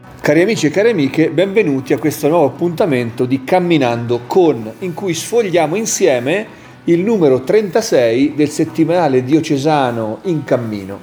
Cari amici e cari amiche, benvenuti a questo nuovo appuntamento di Camminando con, in cui sfogliamo insieme il numero 36 del settimanale diocesano In Cammino.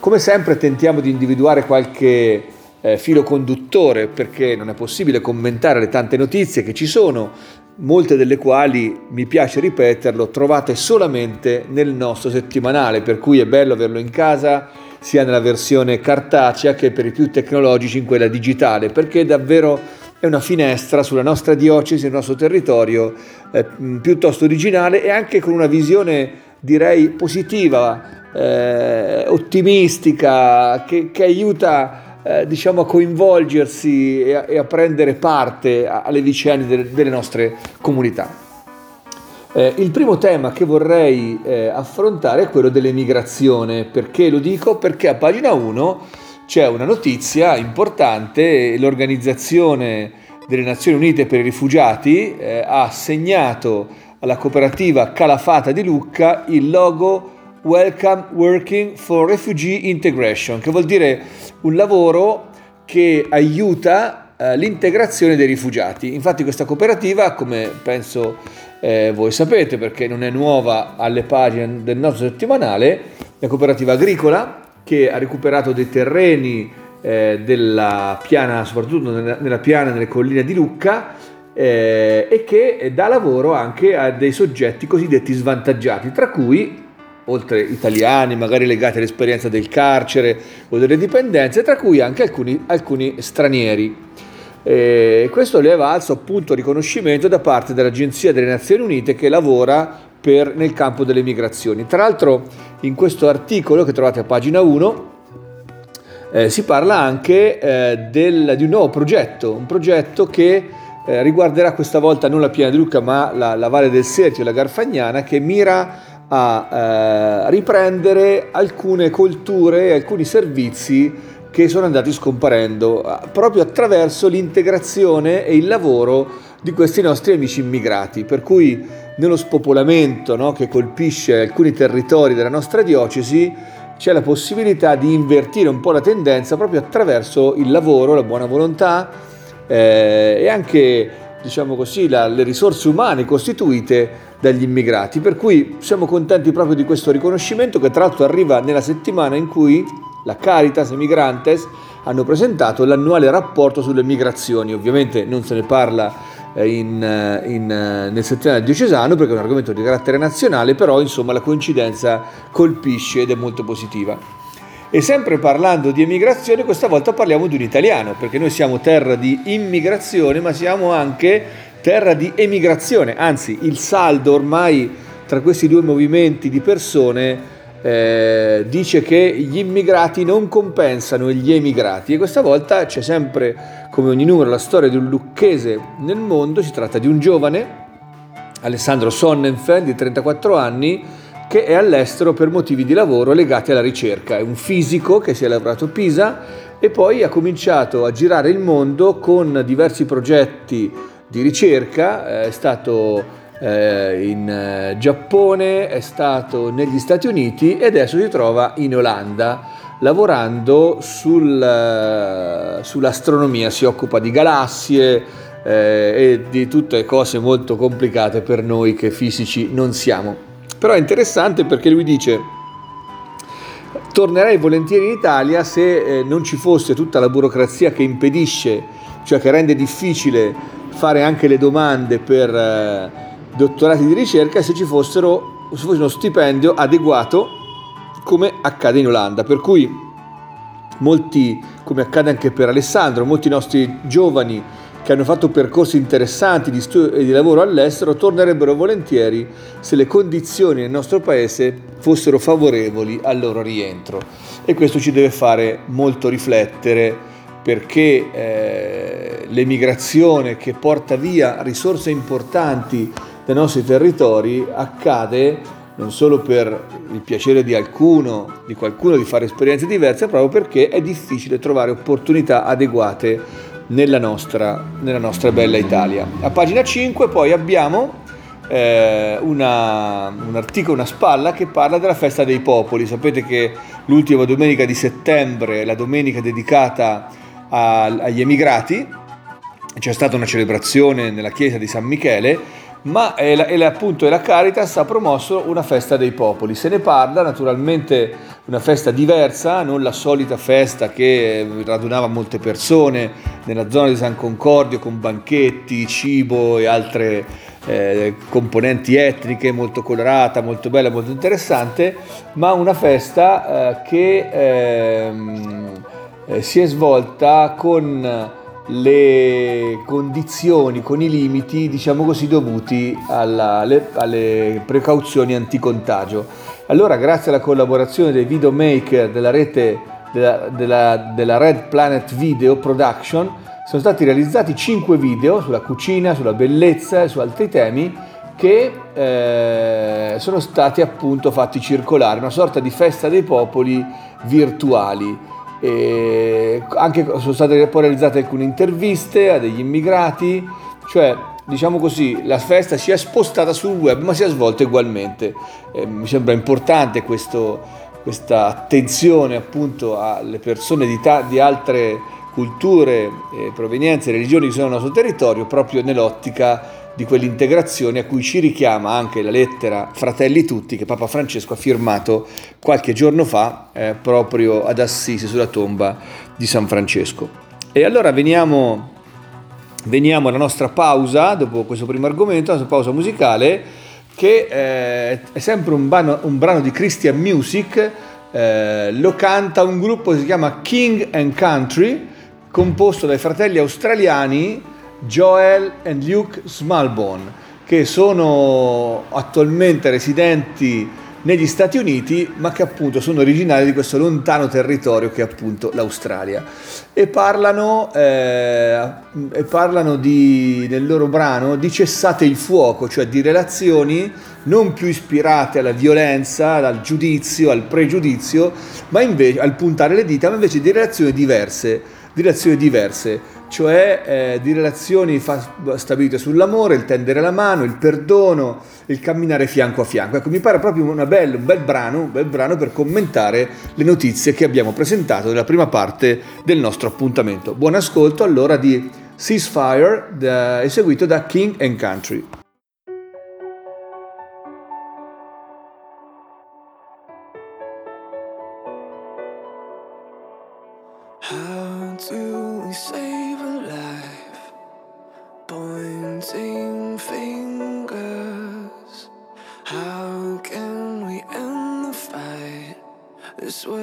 Come sempre tentiamo di individuare qualche eh, filo conduttore perché non è possibile commentare le tante notizie che ci sono, molte delle quali, mi piace ripeterlo, trovate solamente nel nostro settimanale, per cui è bello averlo in casa sia nella versione cartacea che per i più tecnologici in quella digitale, perché davvero è una finestra sulla nostra diocesi, sul nostro territorio, eh, piuttosto originale e anche con una visione direi positiva, eh, ottimistica, che, che aiuta eh, diciamo, a coinvolgersi e a, prendere parte alle vicende delle nostre comunità. Eh, il primo tema che vorrei eh, affrontare è quello dell'emigrazione. Perché lo dico? Perché a pagina 1 c'è una notizia importante, l'Organizzazione delle Nazioni Unite per i Rifugiati eh, ha assegnato alla cooperativa Calafata di Lucca il logo Welcome Working for Refugee Integration, che vuol dire un lavoro che aiuta eh, l'integrazione dei rifugiati. Infatti questa cooperativa, come penso eh, voi sapete perché non è nuova alle pagine del nostro settimanale, è cooperativa agricola che ha recuperato dei terreni eh, della piana, soprattutto nella, nella, piana, nelle colline di Lucca, eh, e che dà lavoro anche a dei soggetti cosiddetti svantaggiati, tra cui oltre italiani, magari legati all'esperienza del carcere o delle dipendenze, tra cui anche alcuni, alcuni stranieri. E questo le è valso appunto riconoscimento da parte dell'Agenzia delle Nazioni Unite che lavora per, nel campo delle migrazioni. Tra l'altro in questo articolo che trovate a pagina 1 eh, si parla anche eh, del, di un nuovo progetto, un progetto che eh, riguarderà questa volta non la Piana di Lucca ma la, la Valle del Sertio e la Garfagnana che mira a eh, riprendere alcune colture e alcuni servizi che sono andati scomparendo eh, proprio attraverso l'integrazione e il lavoro di questi nostri amici immigrati, per cui nello spopolamento no, che colpisce alcuni territori della nostra diocesi c'è la possibilità di invertire un po' la tendenza proprio attraverso il lavoro, la buona volontà eh, e anche diciamo così, la, le risorse umane costituite dagli immigrati. Per cui siamo contenti proprio di questo riconoscimento che tra l'altro arriva nella settimana in cui la Caritas e Migrantes hanno presentato l'annuale rapporto sulle migrazioni. Ovviamente non se ne parla eh, in, eh, in, eh, nel settimanale diocesano perché è un argomento di carattere nazionale, però insomma la coincidenza colpisce ed è molto positiva. E sempre parlando di emigrazione, questa volta parliamo di un italiano, perché noi siamo terra di immigrazione, ma siamo anche terra di emigrazione, anzi il saldo ormai tra questi due movimenti di persone eh, dice che gli immigrati non compensano gli emigrati. E questa volta c'è sempre, come ogni numero, la storia di un lucchese nel mondo, si tratta di un giovane, Alessandro Sonnenfeld, di 34 anni, che è all'estero per motivi di lavoro legati alla ricerca. È un fisico che si è lavorato a Pisa e poi ha cominciato a girare il mondo con diversi progetti di ricerca, è stato eh, in eh, Giappone, è stato negli Stati Uniti e adesso si trova in Olanda lavorando sul, uh, sull'astronomia, si occupa di galassie eh, e di tutte cose molto complicate per noi che fisici non siamo. Però è interessante perché lui dice tornerei volentieri in Italia se eh, non ci fosse tutta la burocrazia che impedisce, cioè che rende difficile fare anche le domande per eh, dottorati di ricerca se ci fossero se fosse uno stipendio adeguato come accade in Olanda. Per cui molti, come accade anche per Alessandro, molti nostri giovani che hanno fatto percorsi interessanti di studio e di lavoro all'estero tornerebbero volentieri se le condizioni nel nostro paese fossero favorevoli al loro rientro. E questo ci deve fare molto riflettere perché eh, l'emigrazione che porta via risorse importanti dai nostri territori accade non solo per il piacere di alcuno, di qualcuno di fare esperienze diverse, proprio perché è difficile trovare opportunità adeguate nella nostra, nella nostra bella Italia. A pagina 5 poi abbiamo eh, una, un articolo, una spalla che parla della festa dei popoli. Sapete che l'ultima domenica di settembre la domenica dedicata a, agli emigrati, c'è stata una celebrazione nella chiesa di San Michele ma è la, è la, appunto la Caritas ha promosso una festa dei popoli. Se ne parla naturalmente una festa diversa, non la solita festa che radunava molte persone nella zona di San Concordio con banchetti, cibo e altre eh, componenti etniche, molto colorata, molto bella, molto interessante, ma una festa eh, che ehm, eh, si è svolta con le condizioni, con i limiti, diciamo così, dovuti alla, alle, alle, precauzioni anticontagio. Allora, grazie alla collaborazione dei videomaker della rete della, della, della Red Planet Video Production, sono stati realizzati 5 video sulla cucina, sulla bellezza e su altri temi che eh, sono stati appunto fatti circolare, una sorta di festa dei popoli virtuali e anche sono state poi realizzate alcune interviste a degli immigrati, cioè diciamo così, la festa si è spostata sul web ma si è svolta ugualmente. Eh, mi sembra importante questo, questa attenzione appunto alle persone di, ta- di altre culture, eh, provenienze, religioni che sono nel nostro territorio proprio nell'ottica di quell'integrazione a cui ci richiama anche la lettera Fratelli Tutti che Papa Francesco ha firmato qualche giorno fa eh, proprio ad Assisi sulla tomba di San Francesco. E allora veniamo, veniamo alla nostra pausa, dopo questo primo argomento, la nostra pausa musicale, che eh, è sempre un brano, un brano, di Christian Music, eh, lo canta un gruppo che si chiama King and Country, composto dai fratelli australiani Joel e Luke Smallbone, che sono attualmente residenti negli Stati Uniti, ma che appunto sono originari di questo lontano territorio che è appunto l'Australia. E parlano, eh, e parlano di, nel loro brano di cessate il fuoco, cioè di relazioni non più ispirate alla violenza, al giudizio, al pregiudizio, ma invece al puntare le dita, ma invece di relazioni diverse, di relazioni diverse cioè eh, di relazioni fa- stabilite sull'amore, il tendere la mano, il perdono, il camminare fianco a fianco. Ecco, mi pare proprio bella, un, bel brano, un bel brano per commentare le notizie che abbiamo presentato nella prima parte del nostro appuntamento. Buon ascolto allora di Ceasefire, da, eseguito da King and Country. Pointing fingers. How can we end the fight this way?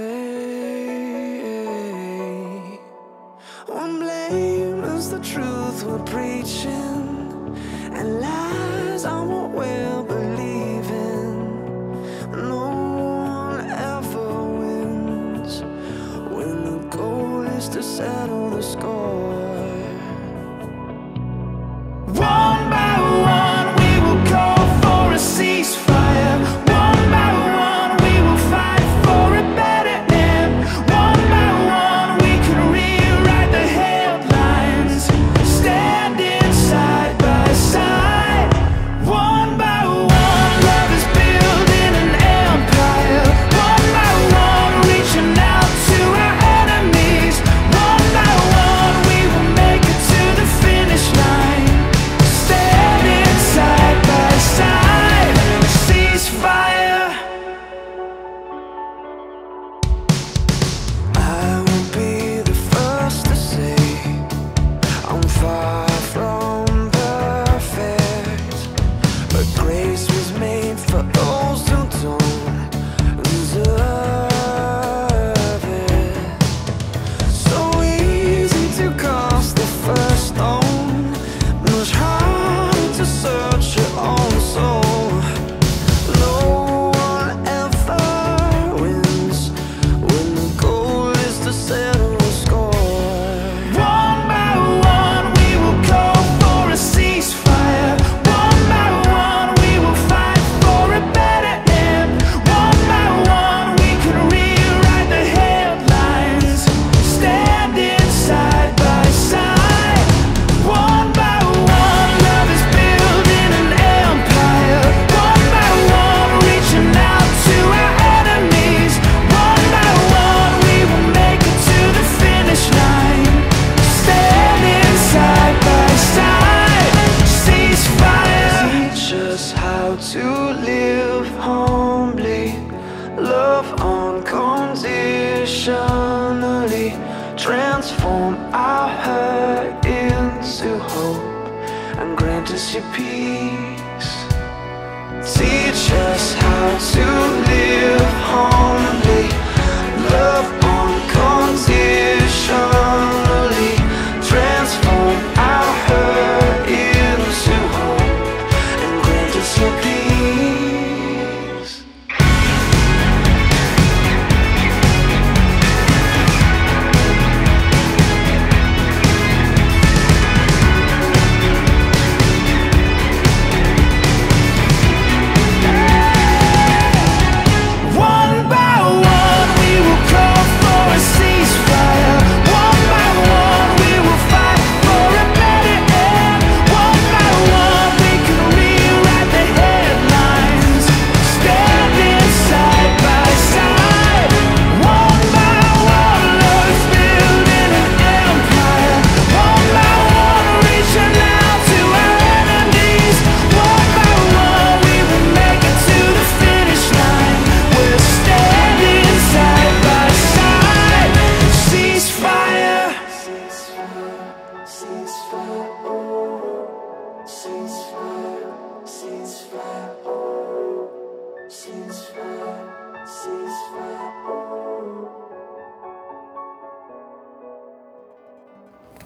One blame is the truth we're preaching, and lies are what we're settle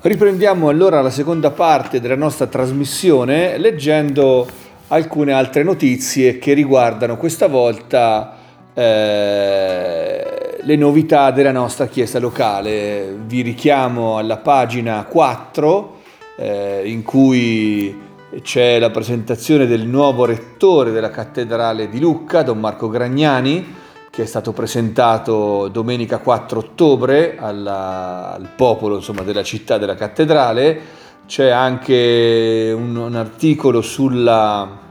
Riprendiamo allora la seconda parte della nostra trasmissione leggendo alcune altre notizie che riguardano questa volta eh, le novità della nostra chiesa locale. Vi richiamo alla pagina 4 eh, in cui c'è la presentazione del nuovo rettore della cattedrale di Lucca, Don Marco Gragnani, che è stato presentato domenica 4 ottobre alla- al popolo insomma, della città della cattedrale. C'è anche un, un articolo sulla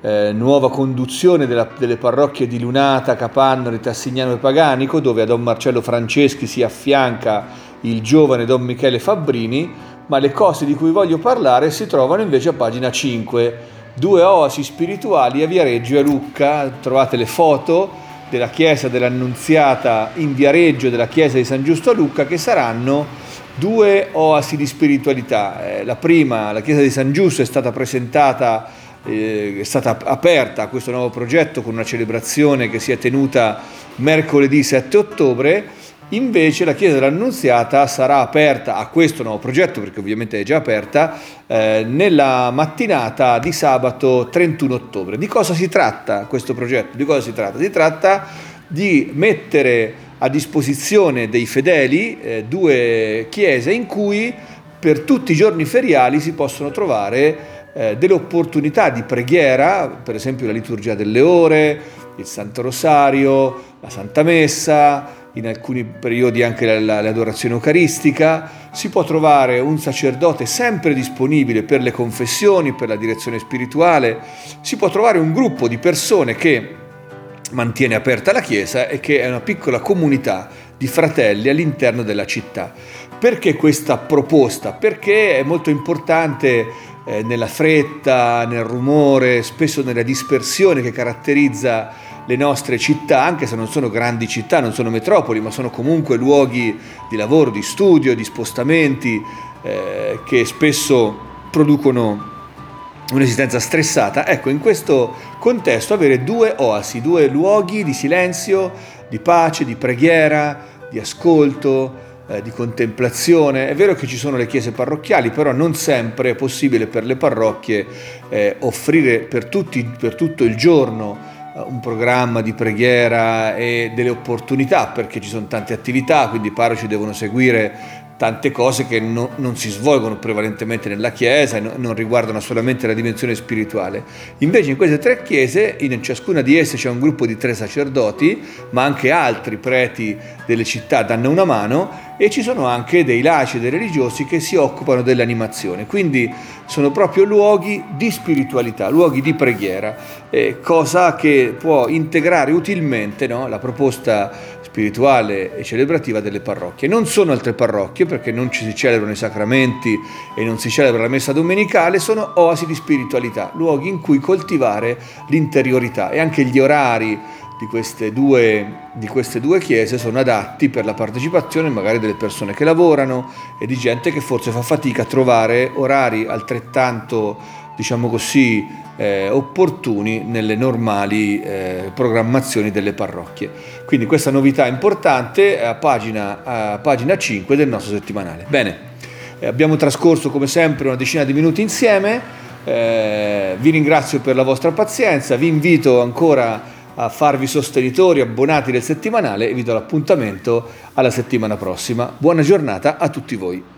eh, nuova conduzione della- delle parrocchie di Lunata, Capannori, Tassignano e Paganico, dove a Don Marcello Franceschi si affianca il giovane Don Michele Fabbrini, ma le cose di cui voglio parlare si trovano invece a pagina 5. Due oasi spirituali a Viareggio e a Lucca, trovate le foto della chiesa dell'Annunziata in Viareggio della chiesa di San Giusto a Lucca che saranno due oasi di spiritualità. Eh, la prima, la chiesa di San Giusto, è stata presentata, eh, è stata aperta a questo nuovo progetto con una celebrazione che si è tenuta mercoledì 7 ottobre. Invece la chiesa dell'Annunziata sarà aperta a questo nuovo progetto, perché ovviamente è già aperta, eh, nella mattinata di sabato 31 ottobre. Di cosa si tratta questo progetto? Di cosa si tratta? Si tratta di mettere a disposizione dei fedeli eh, due chiese in cui per tutti i giorni feriali si possono trovare eh, delle opportunità di preghiera, per esempio la liturgia delle ore, il Santo Rosario, la Santa Messa, in alcuni periodi anche la- la- l'adorazione eucaristica, si può trovare un sacerdote sempre disponibile per le confessioni, per la direzione spirituale, si può trovare un gruppo di persone che mantiene aperta la chiesa e che è una piccola comunità di fratelli all'interno della città. Perché questa proposta? Perché è molto importante eh, nella fretta, nel rumore, spesso nella dispersione che caratterizza le nostre città, anche se non sono grandi città, non sono metropoli, ma sono comunque luoghi di lavoro, di studio, di spostamenti eh, che spesso producono un'esistenza stressata. Ecco, in questo contesto avere due oasi, due luoghi di silenzio, di pace, di preghiera, di ascolto, eh, di contemplazione. È vero che ci sono le chiese parrocchiali, però non sempre è possibile per le parrocchie eh, offrire per, tutti, per tutto il giorno un programma di preghiera e delle opportunità perché ci sono tante attività, quindi i parroci devono seguire tante cose che no- non si svolgono prevalentemente nella Chiesa no- non riguardano solamente la dimensione spirituale. Invece in queste tre chiese, in ciascuna di esse c'è un gruppo di tre sacerdoti, ma anche altri preti delle città danno una mano e ci sono anche dei laici e dei religiosi che si occupano dell'animazione. Quindi sono proprio luoghi di spiritualità, luoghi di preghiera, eh, cosa che può integrare utilmente no, la proposta spirituale e celebrativa delle parrocchie. Non sono altre parrocchie perché non ci si celebrano i sacramenti e non si celebra la messa domenicale, sono oasi di spiritualità, luoghi in cui coltivare l'interiorità e anche gli orari di queste, due, di queste due chiese sono adatti per la partecipazione magari delle persone che lavorano e di gente che forse fa fatica a trovare orari altrettanto, diciamo così, eh, opportuni nelle normali eh, programmazioni delle parrocchie. Quindi questa novità importante a pagina, a pagina 5 del nostro settimanale. Bene, eh, abbiamo trascorso come sempre una decina di minuti insieme. Eh, vi ringrazio per la vostra pazienza, vi invito ancora a farvi sostenitori, abbonati del settimanale e vi do l'appuntamento alla settimana prossima. Buona giornata a tutti voi.